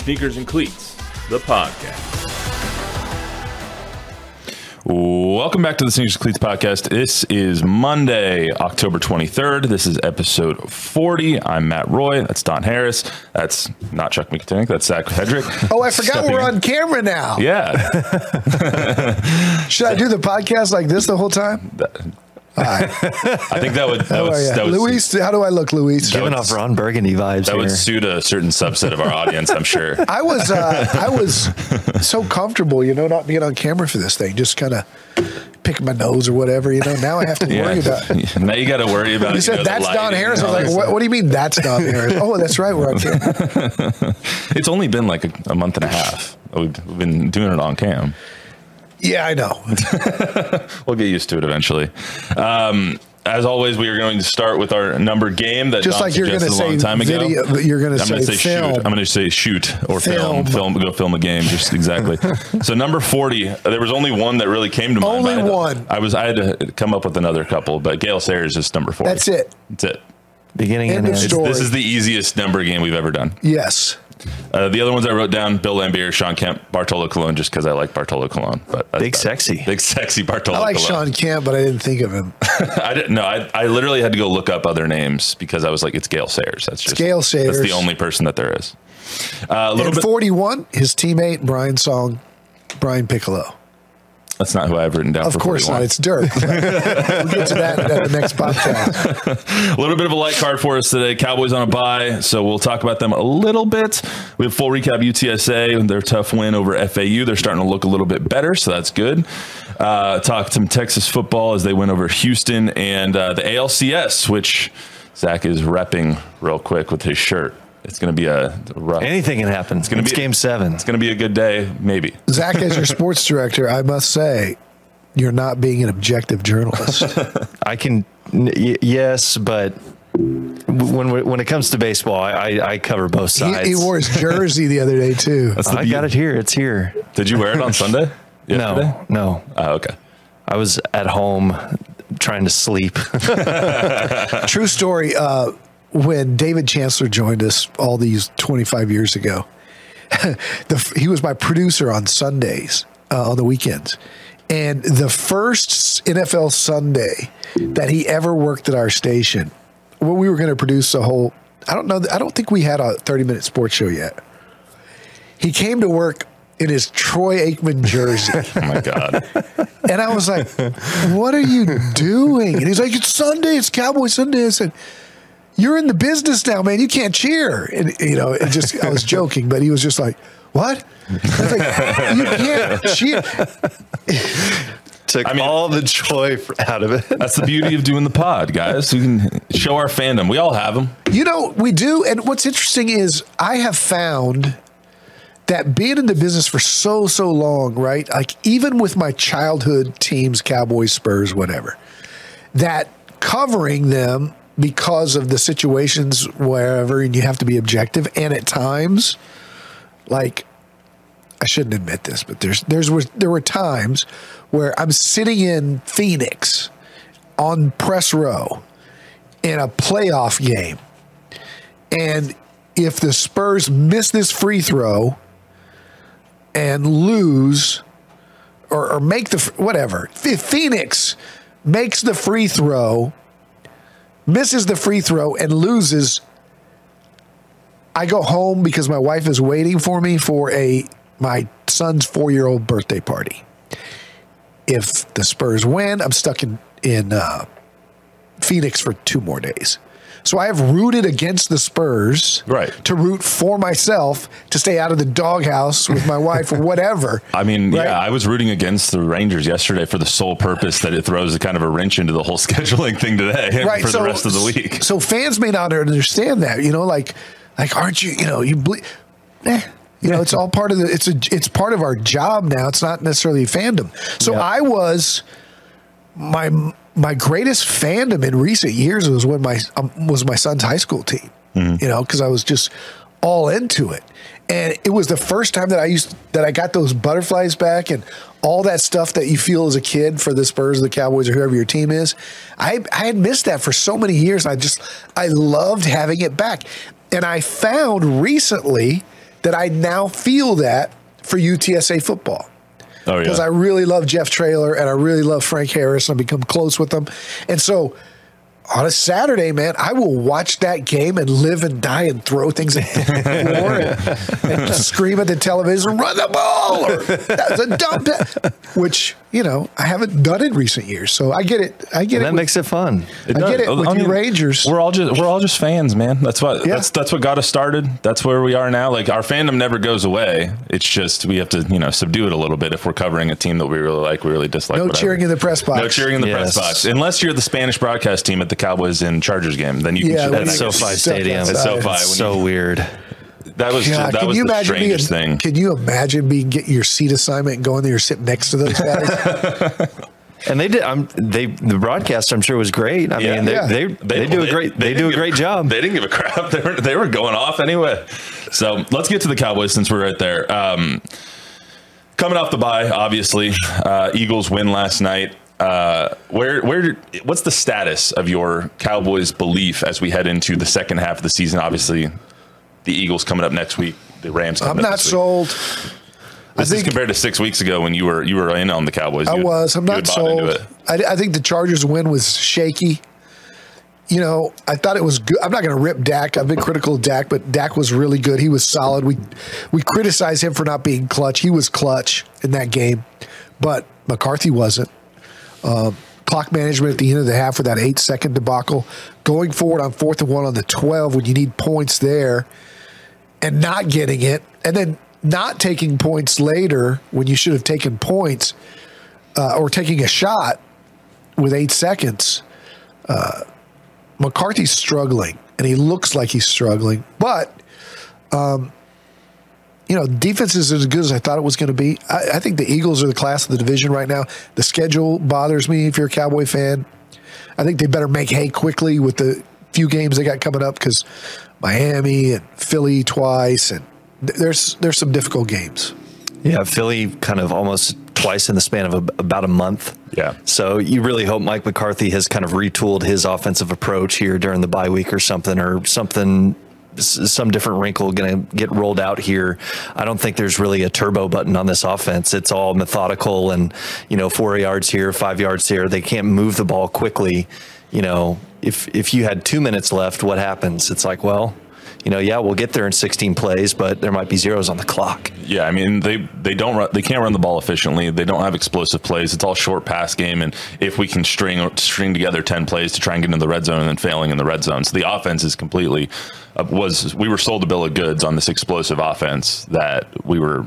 Sneakers and Cleats, the podcast. Welcome back to the Sneakers and Cleats podcast. This is Monday, October 23rd. This is episode 40. I'm Matt Roy. That's Don Harris. That's not Chuck McTinnick. That's Zack Hedrick. Oh, I forgot Stepping we're in. on camera now. Yeah. Should I do the podcast like this the whole time? I think that would, that How would, that would, Luis, how do I look, Luis? Giving would- off Ron Burgundy vibes that here. would suit a certain subset of our audience, I'm sure. I was uh, I was so comfortable, you know, not being on camera for this thing, just kind of picking my nose or whatever. You know, now I have to worry about. now you got to worry about You know, said the that's Don Harris. I was like, what, what do you mean that's Don Harris? Oh, that's right, we're on camera. It's only been like a, a month and a half. We've, we've been doing it on cam. Yeah, I know. We'll get used to it eventually. Um, as always, we are going to start with our number game that Just Don like you're going to suggested a say long time ago. video, you're going to I'm going say, to say film. shoot. I'm going to say shoot or film. Film. Film. Go film a game. Just exactly. so number 40. There was only one that really came to mind. Only I had to- one. I was. I had to come up with another couple, but Gail Sayers is number 40. That's it. That's it. Beginning End and of end. It's- story. this is the easiest number game we've ever done. Yes. Uh, the other ones I wrote down: Bill Laimbeer, Sean Kemp, Bartolo Colon, just because I like Bartolo Colon. But Big sexy. big sexy Bartolo. Cologne. I like Colon. Sean Kemp, but I didn't think of him. I didn't know. I, I literally had to go look up other names because I was like, it's Gail Sayers. That's just Gail Sayers. That's the only person that there is. Uh, a little And bit. 41, his teammate Brian Song, Brian Piccolo. That's not who I've written down. Of for course 41. not. It's Dirk. we'll get to that at the next podcast. A little bit of a light card for us today. Cowboys on a bye, so we'll talk about them a little bit. We have full recap UTSA and their tough win over FAU. They're starting to look a little bit better, so that's good. Uh, talk some Texas football as they win over Houston and uh, the ALCS, which Zack is repping real quick with his shirt. It's going to be a rough. Anything can happen. It's, gonna be- game seven. It's going to be a good day, maybe. Zack, as your sports director, I must say, you're not being an objective journalist. I can, n- y- yes, but when when it comes to baseball, I, I, I cover both he, sides. he wore his jersey the other day too. That's the I beauty. got it here. It's here. Did you wear it on Sunday? Yesterday? No, no. Oh, okay. I was at home trying to sleep. True story. Uh, when David Chancellor joined us all these 25 years ago, the, he was my producer on Sundays, uh, on the weekends. And the first NFL Sunday that he ever worked at our station, when we were going to produce a whole, I don't know, I don't think we had a 30 minute sports show yet. He came to work in his Troy Aikman jersey. Oh my God. And I was like, what are you doing? And he's like, it's Sunday, it's Cowboy Sunday. I said, you're in the business now, man. You can't cheer. And, you know, it just, I was joking, but he was just like, what? I was like, you can't cheer. Took I mean- all the joy out of it. That's the beauty of doing the pod, guys. We can show our fandom. We all have them. You know, we do. And what's interesting is I have found that being in the business for so, so long, right? Like even with my childhood teams, Cowboys, Spurs, whatever, that covering them because of the situations wherever and you have to be objective. And at times, like, I shouldn't admit this, but there's there's was there were times where I'm sitting in Phoenix on press row in a playoff game. And if the Spurs miss this free throw and lose or, or make the whatever, if Phoenix makes the free throw, misses the free throw, and loses, I go home because my wife is waiting for me for a my son's four year old birthday party. If the Spurs win, I'm stuck in in uh, Phoenix for two more days. So I have rooted against the Spurs Right. to root for myself to stay out of the doghouse with my wife or whatever. I mean, Right. yeah, I was rooting against the Rangers yesterday for the sole purpose that it throws a kind of a wrench into the whole scheduling thing today right for so, the rest of the week. So fans may not understand that, you know, like like, aren't you? You know, you ble- eh. You know, it's all part of the. It's a. It's part of our job now. It's not necessarily fandom. So Yeah. I was my my greatest fandom in recent years was when my um, was my son's high school team. You know, because I was just all into it, and it was the first time that I used that I got those butterflies back and all that stuff that you feel as a kid for the Spurs, or the Cowboys, or whoever your team is. I I had missed that for so many years. I just I loved having it back, and I found recently that I now feel that for UTSA football Oh because yeah. I really love Jeff Traylor and I really love Frank Harris. and I've become close with them. And so on a Saturday, man, I will watch that game and live and die and throw things at the floor and, and scream at the television, run the ball, or that's a dump. Which, you know, I haven't done in recent years. So I get it. I get And it. that with- makes it fun. I get it with you Rangers. We're all just we're all just fans, man. That's what Yeah. that's that's what got us started. That's where we are now. Like our fandom never goes away. It's just we have to you know subdue it a little bit if we're covering a team that we really like, we really dislike. no whatever. cheering in the press box. No cheering in the press box, unless you're the Spanish broadcast team at the Cowboys and Chargers game. Then you Yeah, can. when then At I you guess- SoFi Stadium. outside. At SoFi. when so you- weird. that was God, that can was you the imagine being? strangest thing. Can you imagine being getting your seat assignment and going there, sitting next to those guys? And they did. I'm they the broadcast. I'm sure was great. I Yeah. mean, they, Yeah. they, they do a great they, do didn't a great job. They didn't give a crap. They were they were going off anyway. So let's get to the Cowboys since we're right there. Um, coming off the bye, obviously, uh, Eagles win last night. Uh, where where what's the status of your Cowboys belief as we head into the second half of the season? Obviously, the Eagles coming up next week. The Rams. I'm Coming up not sold. This is think- compared to six weeks ago when you were you were in on the Cowboys. I You- was. I'm not had bought into sold. I, I think the Chargers win was shaky. You know, I thought it was good. I'm not going to rip Dak. I've been critical of Dak, but Dak was really good. He was solid. We we criticize him for not being clutch. He was clutch in that game, but McCarthy wasn't. Um, clock management at the end of the half with that eight second debacle, going forward on fourth and one on the 12 when you need points there, and not getting it, and then not taking points later when you should have taken points uh, or taking a shot with eight seconds. Uh, McCarthy's struggling, and he looks like he's struggling. But, um, you know, defense is as good as I thought it was going to be. I, I think the Eagles are the class of the division right now. The schedule bothers me if you're a Cowboy fan. I think they better make hay quickly with the few games they got coming up because Miami and Philly twice, and th- there's there's some difficult games. Yeah, Philly kind of almost twice in the span of a, about a month. Yeah. So you really hope Mike McCarthy has kind of retooled his offensive approach here during the bye week or something, or something, s- some different wrinkle going to get rolled out here. I don't think there's really a turbo button on this offense. It's all methodical and, you know, four yards here, five yards here. They can't move the ball quickly. You know, if if you had two minutes left, what happens? It's like, well, you know, yeah, we'll get there in 16 plays, but there might be zeros on the clock. Yeah, I mean they they don't run, they can't run the ball efficiently. They don't have explosive plays. It's all short pass game, and if we can string string together ten plays to try and get into the red zone and then failing in the red zone, so the offense is completely uh, was we were sold a bill of goods on this explosive offense that we were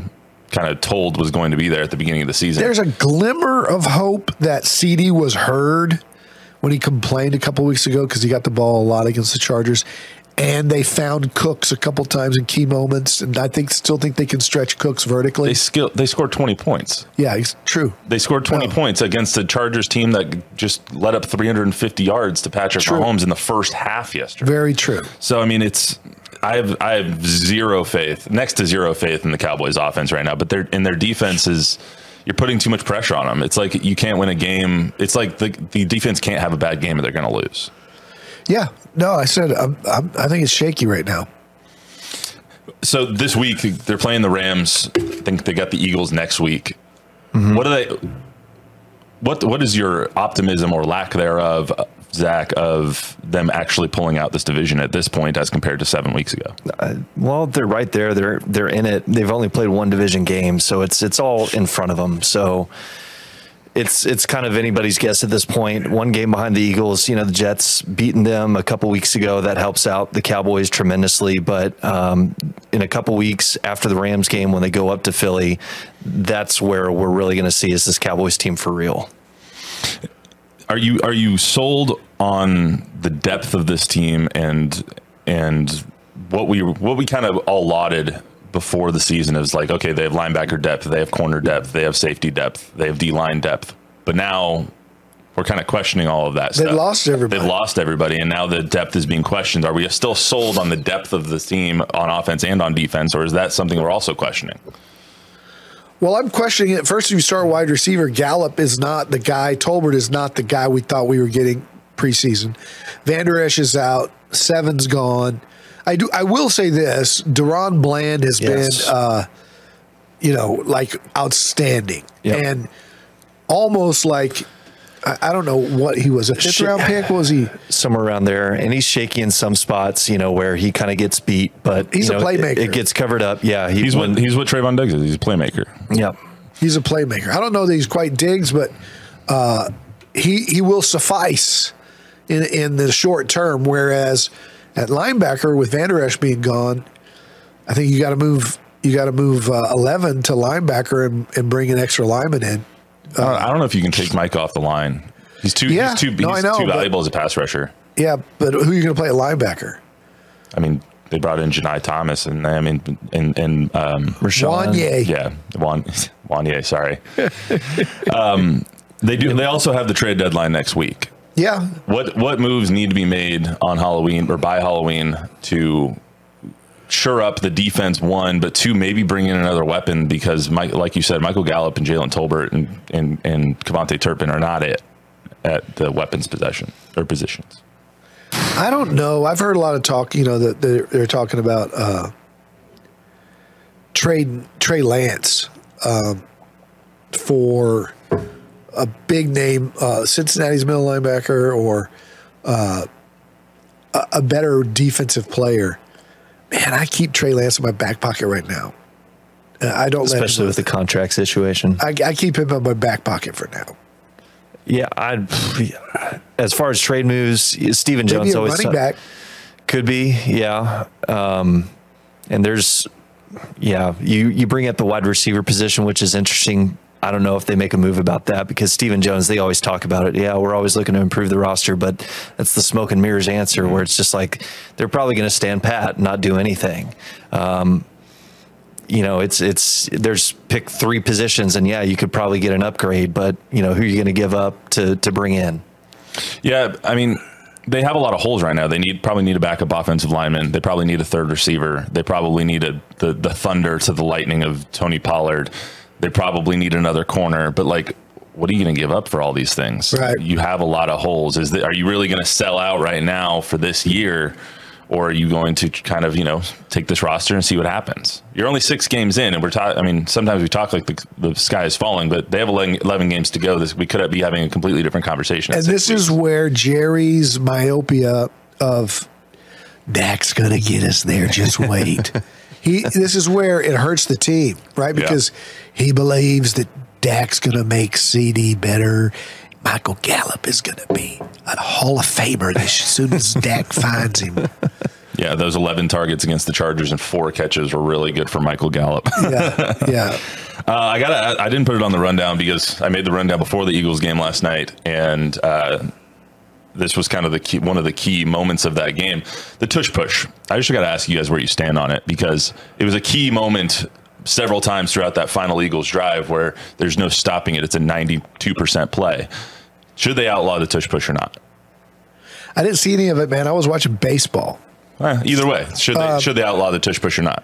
kind of told was going to be there at the beginning of the season. There's a glimmer of hope that CD was heard when he complained a couple weeks ago because he got the ball a lot against the Chargers. And they found Cooks a couple times in key moments, and I think still think they can stretch Cooks vertically. they skill they scored twenty points. yeah, it's true. They scored 20 Oh. points against the Chargers team that just let up 350 yards to Patrick True. Mahomes in the first half yesterday. Very true. So I mean, it's I have I have zero faith, next to zero faith in the Cowboys' offense right now. But their in their defense is you're putting too much pressure on them. It's like you can't win a game. It's like the the defense can't have a bad game or they're going to lose. Yeah, no, I said I'm, I'm, I think it's shaky right now. So this week they're playing the Rams. I think they got the Eagles next week. Mm-hmm. What are they? What what is your optimism or lack thereof, Zack, of them actually pulling out this division at this point as compared to seven weeks ago? Well, they're right there. They're they're in it. They've only played one division game, so it's it's all in front of them. So it's it's kind of anybody's guess at this point. One game behind the Eagles. You know, the Jets beating them a couple weeks ago. That helps out the Cowboys tremendously. But um, in a couple weeks after the Rams game, when they go up to Philly, that's where we're really going to see is this Cowboys team for real. are you are you sold on the depth of this team and and what we what we kind of all lauded before the season it was like, okay, they have linebacker depth, they have corner depth, they have safety depth, they have D line depth. But now we're kind of questioning all of that They stuff. lost everybody. They've lost everybody, and now the depth is being questioned. Are we still sold on the depth of the team on offense and on defense, or is that something we're also questioning? Well, I'm questioning it. First, if you start wide receiver, Gallup is not the guy. Tolbert is not the guy we thought we were getting preseason. Van Der Esch is out. Seven's gone. I do. I will say this: DaRon Bland has Yes. been, uh, you know, like outstanding Yep. and almost like I, I don't know what he was a fifth Shit. round pick. Was he? somewhere around there, and he's shaky in some spots, you know, where he kind of gets beat, but He's you a know, it- playmaker. It, gets covered up. Yeah, he, He's what when- he's what Trevon Diggs is. He's a playmaker. Yep. He's a playmaker. I don't know that he's quite Diggs, but uh, he he will suffice in in the short term. Whereas at linebacker with Van Der Esch being gone, I think you got to move you got to move uh, eleven to linebacker and, and bring an extra lineman in. I don't- I don't know if you can take Mike off the line. He's too Yeah. he's too, No, I know, too but- valuable as a pass rusher. Yeah, but who are you going to play at linebacker? I mean, they brought in Janai Thomas, and I mean, and and um, Rashawn. Wanye. yeah, Juan Wanye. Sorry. um, they do. They also have the trade deadline next week. Yeah, What what moves need to be made on Halloween or by Halloween to shore up the defense? One, but two, maybe bring in another weapon because, Mike, like you said, Michael Gallup and Jalen Tolbert and and and KaVontae Turpin are not it at the weapons possession or positions. I don't know. I've heard a lot of talk. You know that they're, they're talking about uh, trade Trey Lance um, for a big name, uh, Cincinnati's middle linebacker, or uh, a, a better defensive player. Man, I keep Trey Lance in my back pocket right now. Uh, I don't Especially with the contract situation. I, I keep him in my back pocket for now. Yeah, I. As far as trade moves, Stephen Jones always running back. could be. Yeah, um, and there's, yeah, you you bring up the wide receiver position, which is interesting. I don't know if they make a move about that because Stephen Jones, they always talk about it. Yeah, we're always looking to improve the roster, but that's the smoke and mirrors answer where it's just like they're probably going to stand pat, and not do anything. Um, you know, it's it's there's pick three positions, and yeah, you could probably get an upgrade, but you know, who are you going to give up to to bring in? Yeah, I mean, they have a lot of holes right now. They need probably need a backup offensive lineman. They probably need a third receiver. They probably need a, the the thunder to the lightning of Tony Pollard. They probably need another corner. But like, what are you going to give up for all these things? Right. You have a lot of holes. Is that, are you really going to sell out right now for this year? Or are you going to kind of, you know, take this roster and see what happens? You're only six games in, and we're talking. I mean, sometimes we talk like the, the sky is falling, but they have 11, 11 games to go. This we could be having a completely different conversation. And this is where Jerry's myopia of Dak's gonna get us there. Just wait. he. This is where it hurts the team, right? Yeah. Because he believes that Dak's gonna make CD better. Michael Gallup is gonna be a Hall of Famer as soon as Dak finds him. Yeah, those 11 targets against the Chargers and four catches were really good for Michael Gallup. uh, Yeah, yeah. I got I didn't put it on the rundown because I made the rundown before the Eagles game last night and uh, this was kind of the key, one of the key moments of that game. The tush push. I just got to ask you guys where you stand on it because it was a key moment several times throughout that final Eagles drive where there's no stopping it. It's a 92% play. Should they outlaw the tush push or not? I didn't see any of it, man. I was watching baseball. Eh, either way, should Um, they should they outlaw the tush push or not?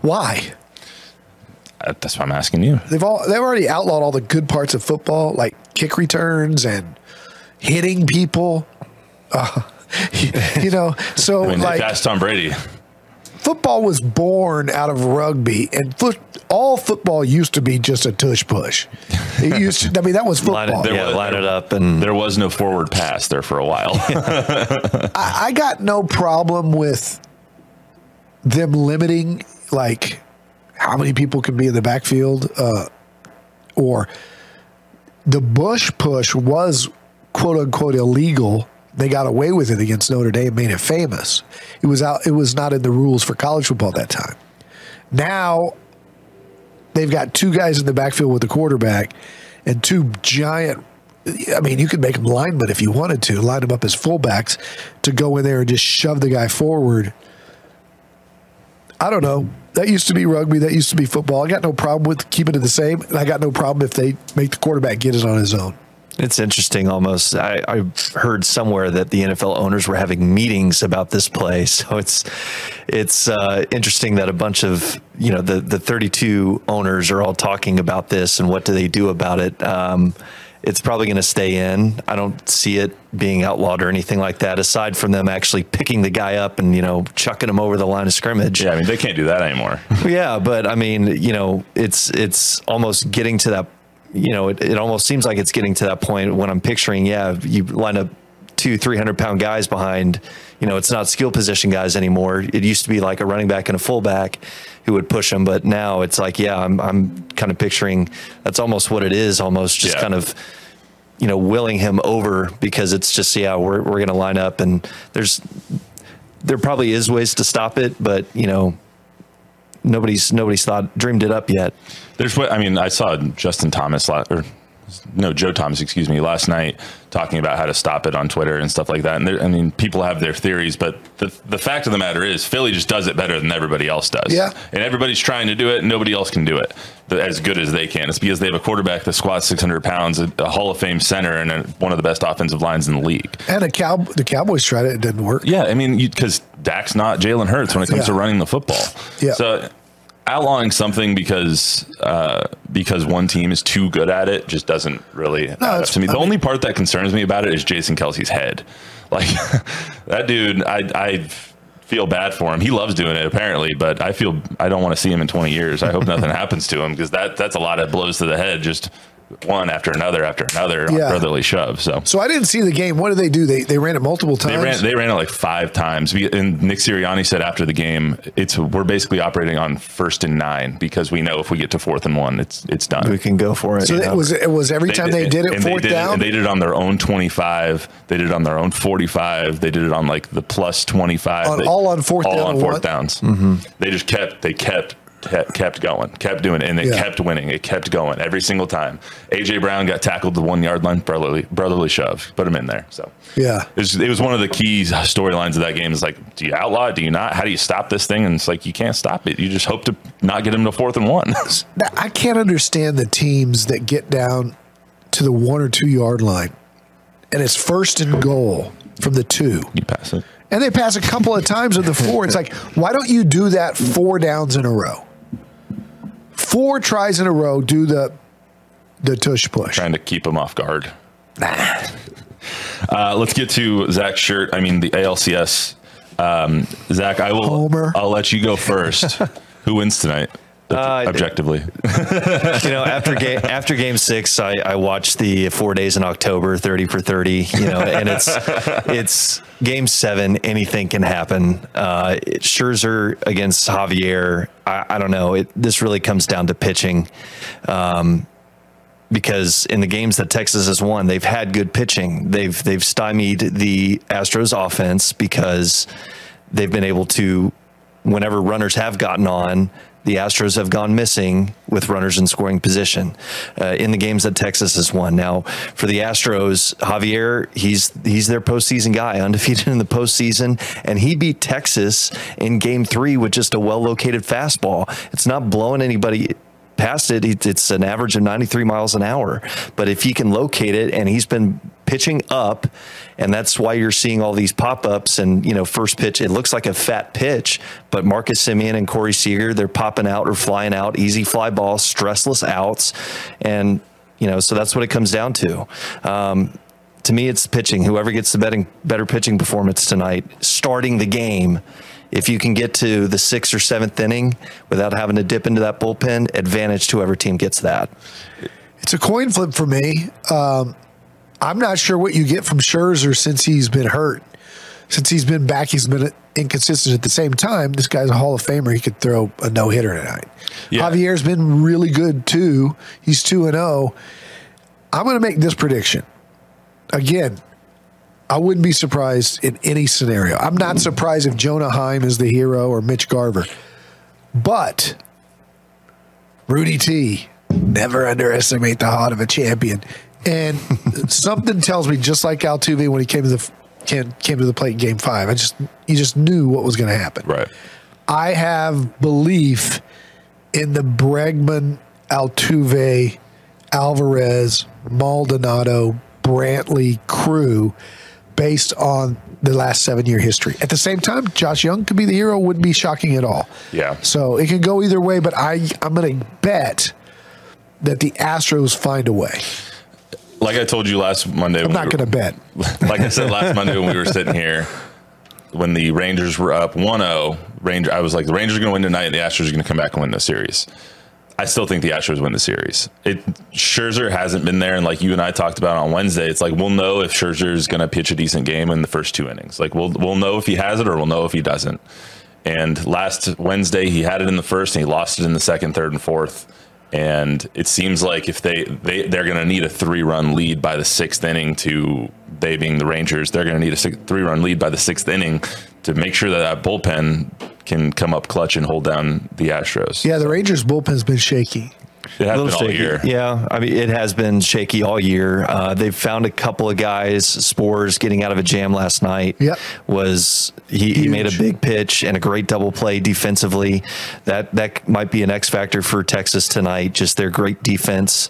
Why? Uh, That's what I'm asking you. They've all they've already outlawed all the good parts of football, like kick returns and hitting people. Uh, you know, so I mean, like if asked Tom Brady. football was born out of rugby, and foot all football used to be just a tush push. It used to, I mean, that was Line football. it, yeah, was- line it up and There was no forward pass there for a while. I, I got no problem with them limiting like how many people can be in the backfield, uh, or the Bush push was quote unquote illegal. They got away with it against Notre Dame, made it famous. It was out. It was not in the rules for college football at that time. Now they've got two guys in the backfield with the quarterback and two giant I mean, you could make them linemen if you wanted to, line them up as fullbacks to go in there and just shove the guy forward. I don't know. That used to be rugby. That used to be football. I got no problem with keeping it the same, and I got no problem if they make the quarterback get it on his own. It's interesting almost. I, I heard somewhere that the NFL owners were having meetings about this play. So it's it's uh, interesting that a bunch of you know the the 32 owners are all talking about this and what do they do about it. Um, it's probably going to stay in. I don't see it being outlawed or anything like that, aside from them actually picking the guy up and you know chucking him over the line of scrimmage. Yeah, I mean they can't do that anymore. yeah, but I mean, you know, it's it's almost getting to that. You know, it, it almost seems like it's getting to that point when I'm picturing. Yeah, you line up two, three hundred pound guys behind. You know, it's not skill position guys anymore. It used to be like a running back and a fullback who would push them, but now it's like, yeah, I'm I'm kind of picturing that's almost what it is. Almost just Yeah. kind of you know willing him over because it's just yeah we're we're going to line up and there's there probably is ways to stop it, but you know nobody's nobody's thought dreamed it up yet. There's what I mean. I saw Justin Thomas la- or no Joe Thomas, excuse me, last night talking about how to stop it on Twitter and stuff like that. And there, I mean, people have their theories, but the the fact of the matter is, Philly just does it better than everybody else does. Yeah. and everybody's trying to do it, and nobody else can do it as good as they can. It's because they have a quarterback that squats 600 pounds, a, a Hall of Fame center, and a, one of the best offensive lines in the league. And a cow, the Cowboys tried it; it didn't work. Yeah, I mean, because Dak's not Jalen Hurts when it comes Yeah. to running the football. Yeah. So outlawing something because uh, because one team is too good at it just doesn't really add up to me. The I mean- only part that concerns me about it is Jason Kelce's head. Like that dude, I I feel bad for him. He loves doing it apparently, but I feel I don't want to see him in 20 years. I hope nothing happens to him because that that's a lot of blows to the head just one after another after another on brotherly shove. So So I didn't see the game. What did they do? They they ran it multiple times. they ran they ran it like five times. And Nick Sirianni said after the game, it's we're basically operating on first and nine because we know if we get to fourth and one, it's it's done. We can go for it. so you it was it was every time they did it and fourth they did down. and they did it on their own twenty five. They did it on their own forty five. They did it on like the plus twenty five. All on fourth all down on fourth one? downs. Mm-hmm. They just kept they kept. Kept, going, kept doing it, and it Yeah. kept winning. It kept going every single time. AJ Brown got tackled the one yard line, brotherly, brotherly shove, put him in there. So Yeah. it was, it was one of the key uh, storylines of that game. Is like, do you outlaw it? Do you not? How do you stop this thing? And it's like you can't stop it. You just hope to not get him to fourth and one. I can't understand the teams that get down to the one or two yard line, and it's first and goal from the two, you pass it. and they pass a couple of times at the four. It's like, why don't you do that four downs in a row? Four tries in a row. Do the the tush push. trying to keep him off guard. Uh, let's get to Zack's shirt. I mean, the ALCS. Um, Zack, I will. Homer. I'll let you go first. Who wins tonight? Uh, objectively, you know, after game after game six, I, I watched the four days in October, thirty for thirty. You know, and it's it's game seven. Anything can happen. Uh, Scherzer against Javier. I, I don't know. It, this really comes down to pitching. Um, because in the games that Texas has won, they've had good pitching. They've they've stymied the Astros offense because they've been able to whenever runners have gotten on, the Astros have gone missing with runners in scoring position uh, in the games that Texas has won. Now, for the Astros, Javier, he's he's their postseason guy, undefeated in the postseason, and he beat Texas in Game Three with just a well-located fastball. It's not blowing anybody past it, it- it's an average of 93 miles an hour. But if he can locate it, and he's been pitching up, and that's why you're seeing all these pop ups. And, you know, first pitch, it looks like a fat pitch, but Marcus Semien and Corey Seager, they're popping out or flying out, easy fly balls, stressless outs. And, you know, so that's what it comes down to. Um, to me, it's pitching. Whoever gets the betting, better pitching performance tonight, starting the game, if you can get to the sixth or seventh inning without having to dip into that bullpen, advantage to whoever team gets that. It's a coin flip for me. Um, I'm not sure what you get from Scherzer since he's been hurt. Since he's been back, he's been inconsistent. At the same time, this guy's a Hall of Famer. He could throw a no hitter tonight. Yeah. Javier's been really good too. He's two and zero. I'm going to make this prediction. Again, I wouldn't be surprised in any scenario. I'm not surprised if Jonah Heim is the hero or Mitch Garver, but Rudy T. Never underestimate the heart of a champion. And something tells me, just like Altuve when he came to the came, came to the plate in Game Five, I just you just knew what was going to happen. Right. I have belief in the Bregman, Altuve, Alvarez, Maldonado, Brantley crew based on the last seven year history. At the same time, Josh Jung could be the hero, wouldn't be shocking at all. Yeah. So it can go either way, but I I'm going to bet that the Astros find a way. Like I told you last Monday, I'm not going to bet. like I said last Monday when we were sitting here, when the Rangers were up 1-0, Ranger, I was like, the Rangers are going to win tonight. The Astros are going to come back and win the series. I still think the Astros win the series. It Scherzer hasn't been there, and like you and I talked about on Wednesday, it's like we'll know if Scherzer is going to pitch a decent game in the first two innings. Like we'll we'll know if he has it or we'll know if he doesn't. And last Wednesday, he had it in the first, and he lost it in the second, third, and fourth. And it seems like if they, they they're going to need a three run lead by the sixth inning to they being the Rangers, they're going to need a three run lead by the sixth inning to make sure that that bullpen can come up clutch and hold down the Astros. Yeah, the Rangers bullpen's been shaky. It has a been little all shaky. year. Yeah, I mean, it has been shaky all year. Uh, they've found a couple of guys. Sborz getting out of a jam last night. Yep. was he, he made a big pitch and a great double play defensively. That that might be an X factor for Texas tonight. Just their great defense.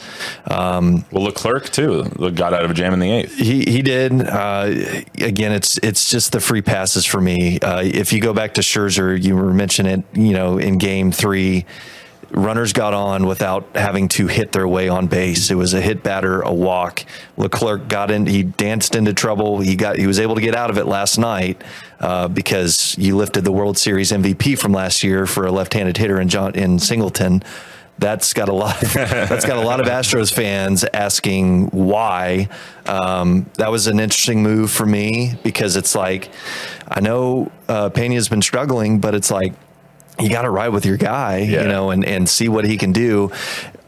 Um, Well, Leclerc too got out of a jam in the eighth. he he did. Uh, again, it's it's just the free passes for me. Uh, if you go back to Scherzer, you were mentioning it. You know, in Game Three, runners got on without having to hit their way on base. It was a hit batter, a walk. Leclerc got in. He danced into trouble. He got. He was able to get out of it last night uh, because you lifted the World Series MVP from last year for a left-handed hitter in John in Singleton that's got a lot. Of, that's got a lot of Astros fans asking why. Um, that was an interesting move for me because it's like I know uh, Pena's been struggling, but it's like you got to ride with your guy, Yeah. you know, and and see what he can do.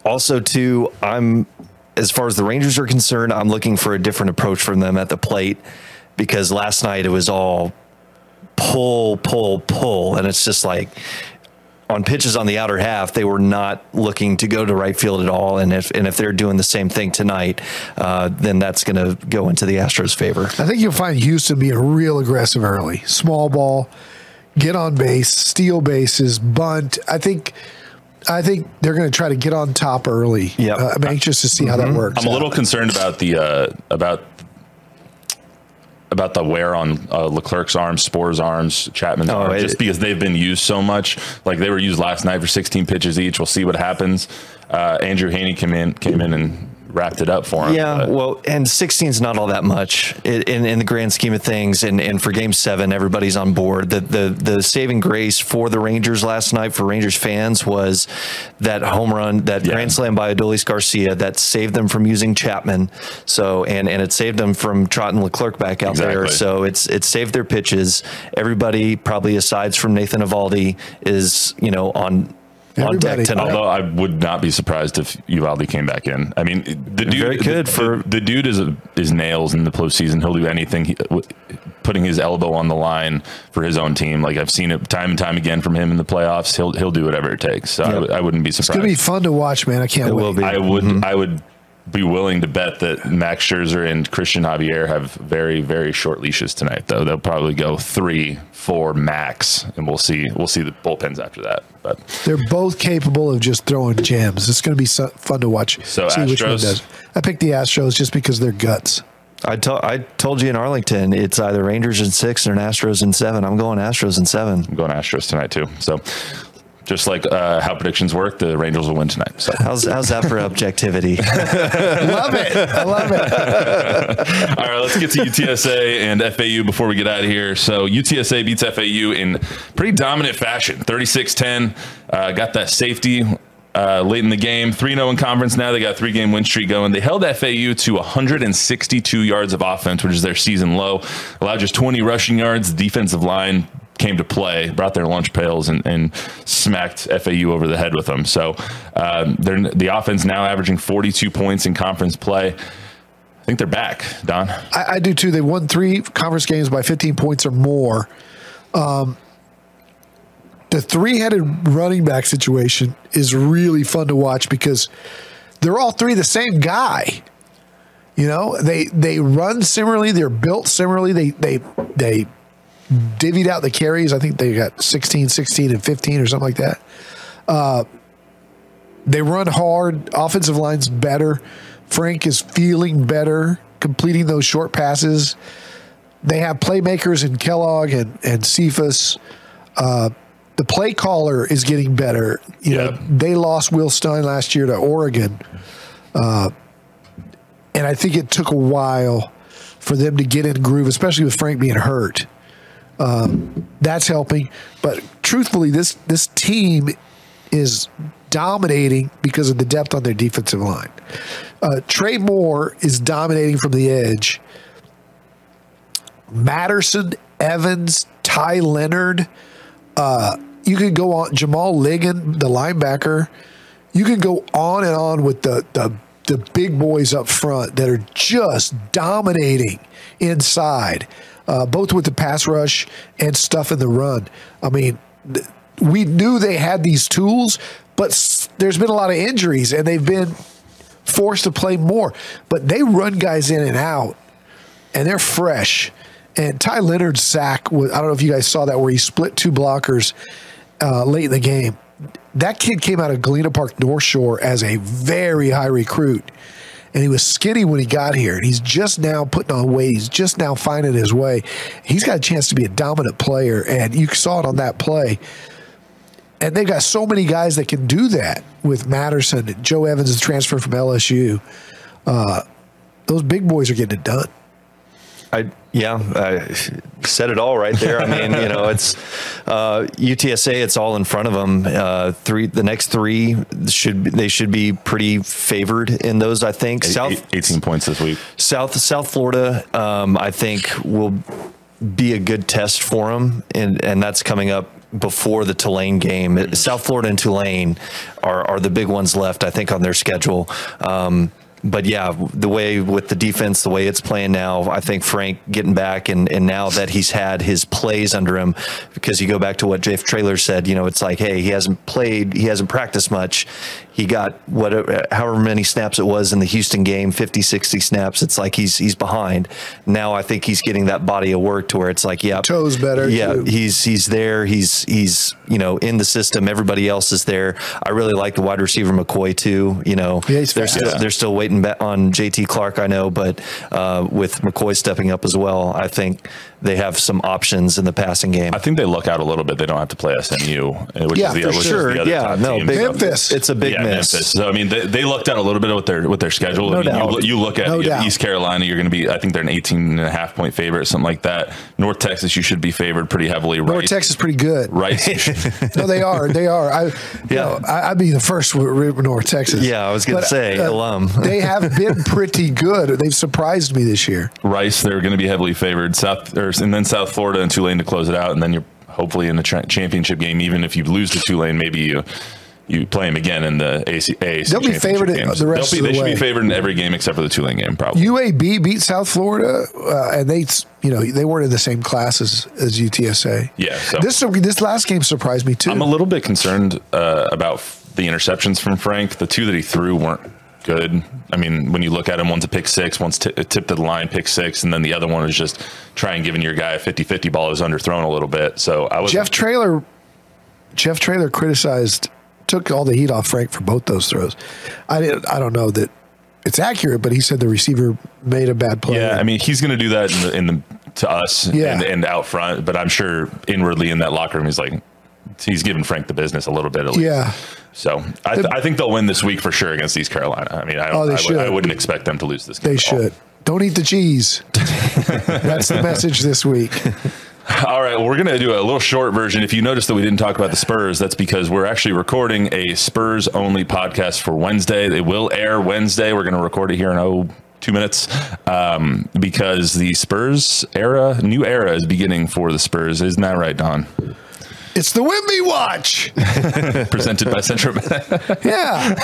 Also, too, I'm as far as the Rangers are concerned, I'm looking for a different approach from them at the plate because last night it was all pull, pull, pull, and it's just like on pitches on the outer half, they were not looking to go to right field at all. And if and if they're doing the same thing tonight, uh, then that's going to go into the Astros' favor. I think you'll find Houston being real aggressive early. Small ball, get on base, steal bases, bunt. I think I think they're going to try to get on top early. Yep. Uh, I'm anxious to see how that works. I'm a little concerned about the uh, about about the wear on uh, Leclerc's arms, Sborz's arms, Chapman's Oh, arms, just because they've been used so much. Like they were used last night for 16 pitches each. We'll see what happens. Uh, Andrew Heaney came in came in and wrapped it up for him. Yeah, but- well, and 16 is not all that much in, in, the grand scheme of things. And, and for Game Seven, everybody's on board. The, the the saving grace for the Rangers last night for Rangers fans was that home run, that Yeah. grand slam by Adolis Garcia that saved them from using Chapman. So and and it saved them from trotting Leclerc back out there. So it's it saved their pitches. Everybody, probably aside from Nathan Eovaldi, is you know on. On Everybody. deck tonight. Although I would not be surprised if Eovaldi came back in. I mean, the dude, Very good the, for- the, the dude is a, is nails in the postseason. He'll do anything. He, putting his elbow on the line for his own team, like I've seen it time and time again from him in the playoffs. He'll he'll do whatever it takes. So I Yep. w- I, wouldn't be surprised. it's going to be fun to watch, man. I can't It wait. will be. I would mm-hmm. I would be willing to bet that Max Scherzer and Cristian Javier have very very short leashes tonight. Though they'll probably go three, four max, and we'll see we'll see the bullpens after that. But They're both capable of just throwing gems. It's going to be so fun to watch. So see which one Astros? does. I picked the Astros just because they're guts. I told I told you in Arlington, it's either Rangers in six or Astros in seven. I'm going Astros in seven. I'm going Astros tonight too. So just like uh, how predictions work, the Rangers will win tonight. So How's how's that for objectivity? love it. I love it. all right, let's get to UTSA and FAU before we get out of here. So UTSA beats FAU in pretty dominant fashion, 36-10. Uh, got that safety uh, late in the game, 3-0 in conference now. They got a three-game win streak going. They held FAU to 162 yards of offense, which is their season low. Allowed just 20 rushing yards. Defensive line came to play, brought their lunch pails, and, and smacked FAU over the head with them. So um, they're, the offense now averaging 42 points in conference play. I think they're back, Don. I, I do too. They won three conference games by 15 points or more. Um, the three-headed running back situation is really fun to watch because they're all three the same guy. You know, they they run similarly. They're built similarly. They they they divvied out the carries. I think they got 16, 16, and 15 or something like that. Uh, they run hard. Offensive line's better. Frank is feeling better, completing those short passes. They have playmakers in Kellogg and, and Cephus. Uh, the play caller is getting better. You Yeah. know, they lost Will Stein last year to Oregon. Uh, and I think it took a while for them to get in groove, especially with Frank being hurt. Um, that's helping. But truthfully, this this team is dominating because of the depth on their defensive line. Uh, Trey Moore is dominating from the edge. Matterson, Evans, Ty Leonard. Uh, you can go on Jamal Ligon, the linebacker. You can go on and on with the the the big boys up front that are just dominating inside, uh, both with the pass rush and stuff in the run. I mean, th- we knew they had these tools, but s- there's been a lot of injuries, and they've been forced to play more. But they run guys in and out, and they're fresh. And Ty Leonard's sack, was, I don't know if you guys saw that, where he split two blockers uh, late in the game. That kid came out of Galena Park North Shore as a very high recruit. And he was skinny when he got here. And he's just now putting on weight. He's just now finding his way. He's got a chance to be a dominant player. And you saw it on that play. And they've got so many guys that can do that with Matterson. Joe Evans is transferred from LSU. Uh, those big boys are getting it done. I yeah, I said it all right there. I mean, you know, it's uh, UTSA. It's all in front of them. Uh, three, the next three should be, they should be pretty favored in those. I think South 18 points this week. South South Florida. Um, I think will be a good test for them, and and that's coming up before the Tulane game. South Florida and Tulane are are the big ones left. I think on their schedule. Um, but yeah, the way with the defense, the way it's playing now, I think Frank getting back and, and now that he's had his plays under him, because you go back to what Jeff Traylor said, you know, it's like, hey, he hasn't played, he hasn't practiced much. He got what, however many snaps it was in the Houston game, 50, 60 snaps. It's like he's he's behind. Now I think he's getting that body of work to where it's like, yeah, Toes better, Yeah, too. he's he's there. He's he's you know in the system. Everybody else is there. I really like the wide receiver McCoy too. You know, Yeah, he's they're fast. still they're still waiting on JT Clark. I know, but uh, with McCoy stepping up as well, I think they have some options in the passing game. I think they look out a little bit. They don't have to play SMU, uh, which Yeah, is the, for which is sure. the other Yeah, no, big- So- Memphis. It's a big yeah, miss. Memphis. So I mean, they, they lucked out a little bit with their with their schedule. No I mean, doubt. You, you look at No you- East Carolina, you're going to be. I think they're an 18 and a half point favorite, something like that. North Texas, you should be favored pretty heavily. North Rice, Texas is pretty good. Rice, you should- No, they are. They are. I, Yeah. yeah. I, I'd be the first with with North Texas. Yeah, I was gonna But, say, alum. they have been pretty good. They've surprised me this year. Rice, they're going to be heavily favored. South, or, and then South Florida and Tulane to close it out, and then you're hopefully in the tra- championship game. Even if you lose to Tulane, maybe you. You play them again in the AC, AAC They'll be favored in games. the rest be, of the They should be favored in every game except for the Tulane game, probably. UAB beat South Florida, uh, and they, you know, they weren't in the same class as, as UTSA. Yeah, so- this this last game surprised me too. I'm a little bit concerned uh, about the interceptions from Frank. The two that he threw weren't good. I mean, when you look at him, one's a pick six, one's t- a tip to the line, pick six, and then the other one is just trying giving your guy a 50-50 ball is underthrown a little bit. So I was Jeff Traylor, Jeff Traylor criticized, took all the heat off Frank for both those throws. I didn't. I don't know that it's accurate, but he said the receiver made a bad play. Yeah, I mean, he's going to do that in the, in the to us Yeah. and, and out front, but I'm sure inwardly in that locker room, he's like, he's giving Frank the business a little bit. At least. yeah. So I, th- I think they'll win this week for sure against East Carolina. I mean, I, Oh, don't, they I, should. I wouldn't expect them to lose this game. They at all. should. Don't eat the cheese. That's the message this week. All right, well, we're going to do a little short version. If you notice that we didn't talk about the Spurs, that's because we're actually recording a Spurs only podcast for Wednesday. It will air Wednesday. We're going to record it here in oh two minutes um, because the Spurs era, new era, is beginning for the Spurs. Isn't that right, Don? It's the Wemby Watch. Presented by Central. Yeah.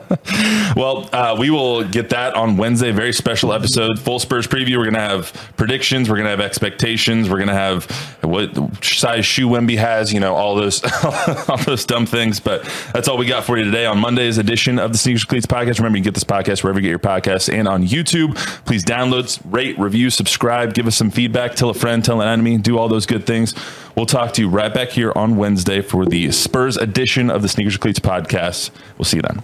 well, uh, we will get that on Wednesday. Very special episode, full Spurs preview. We're going to have predictions. We're going to have expectations. We're going to have what size shoe Wemby has. You know, all those all those dumb things. But that's all we got for you today on Monday's edition of the Sneakers Cleats podcast. Remember, you get this podcast wherever you get your podcasts and on YouTube. Please download, rate, review, subscribe, give us some feedback, tell a friend, tell an enemy, do all those good things. We'll talk to you right back here on Wednesday for the Spurs edition of the Sneakers Cleats podcast. We'll see you then.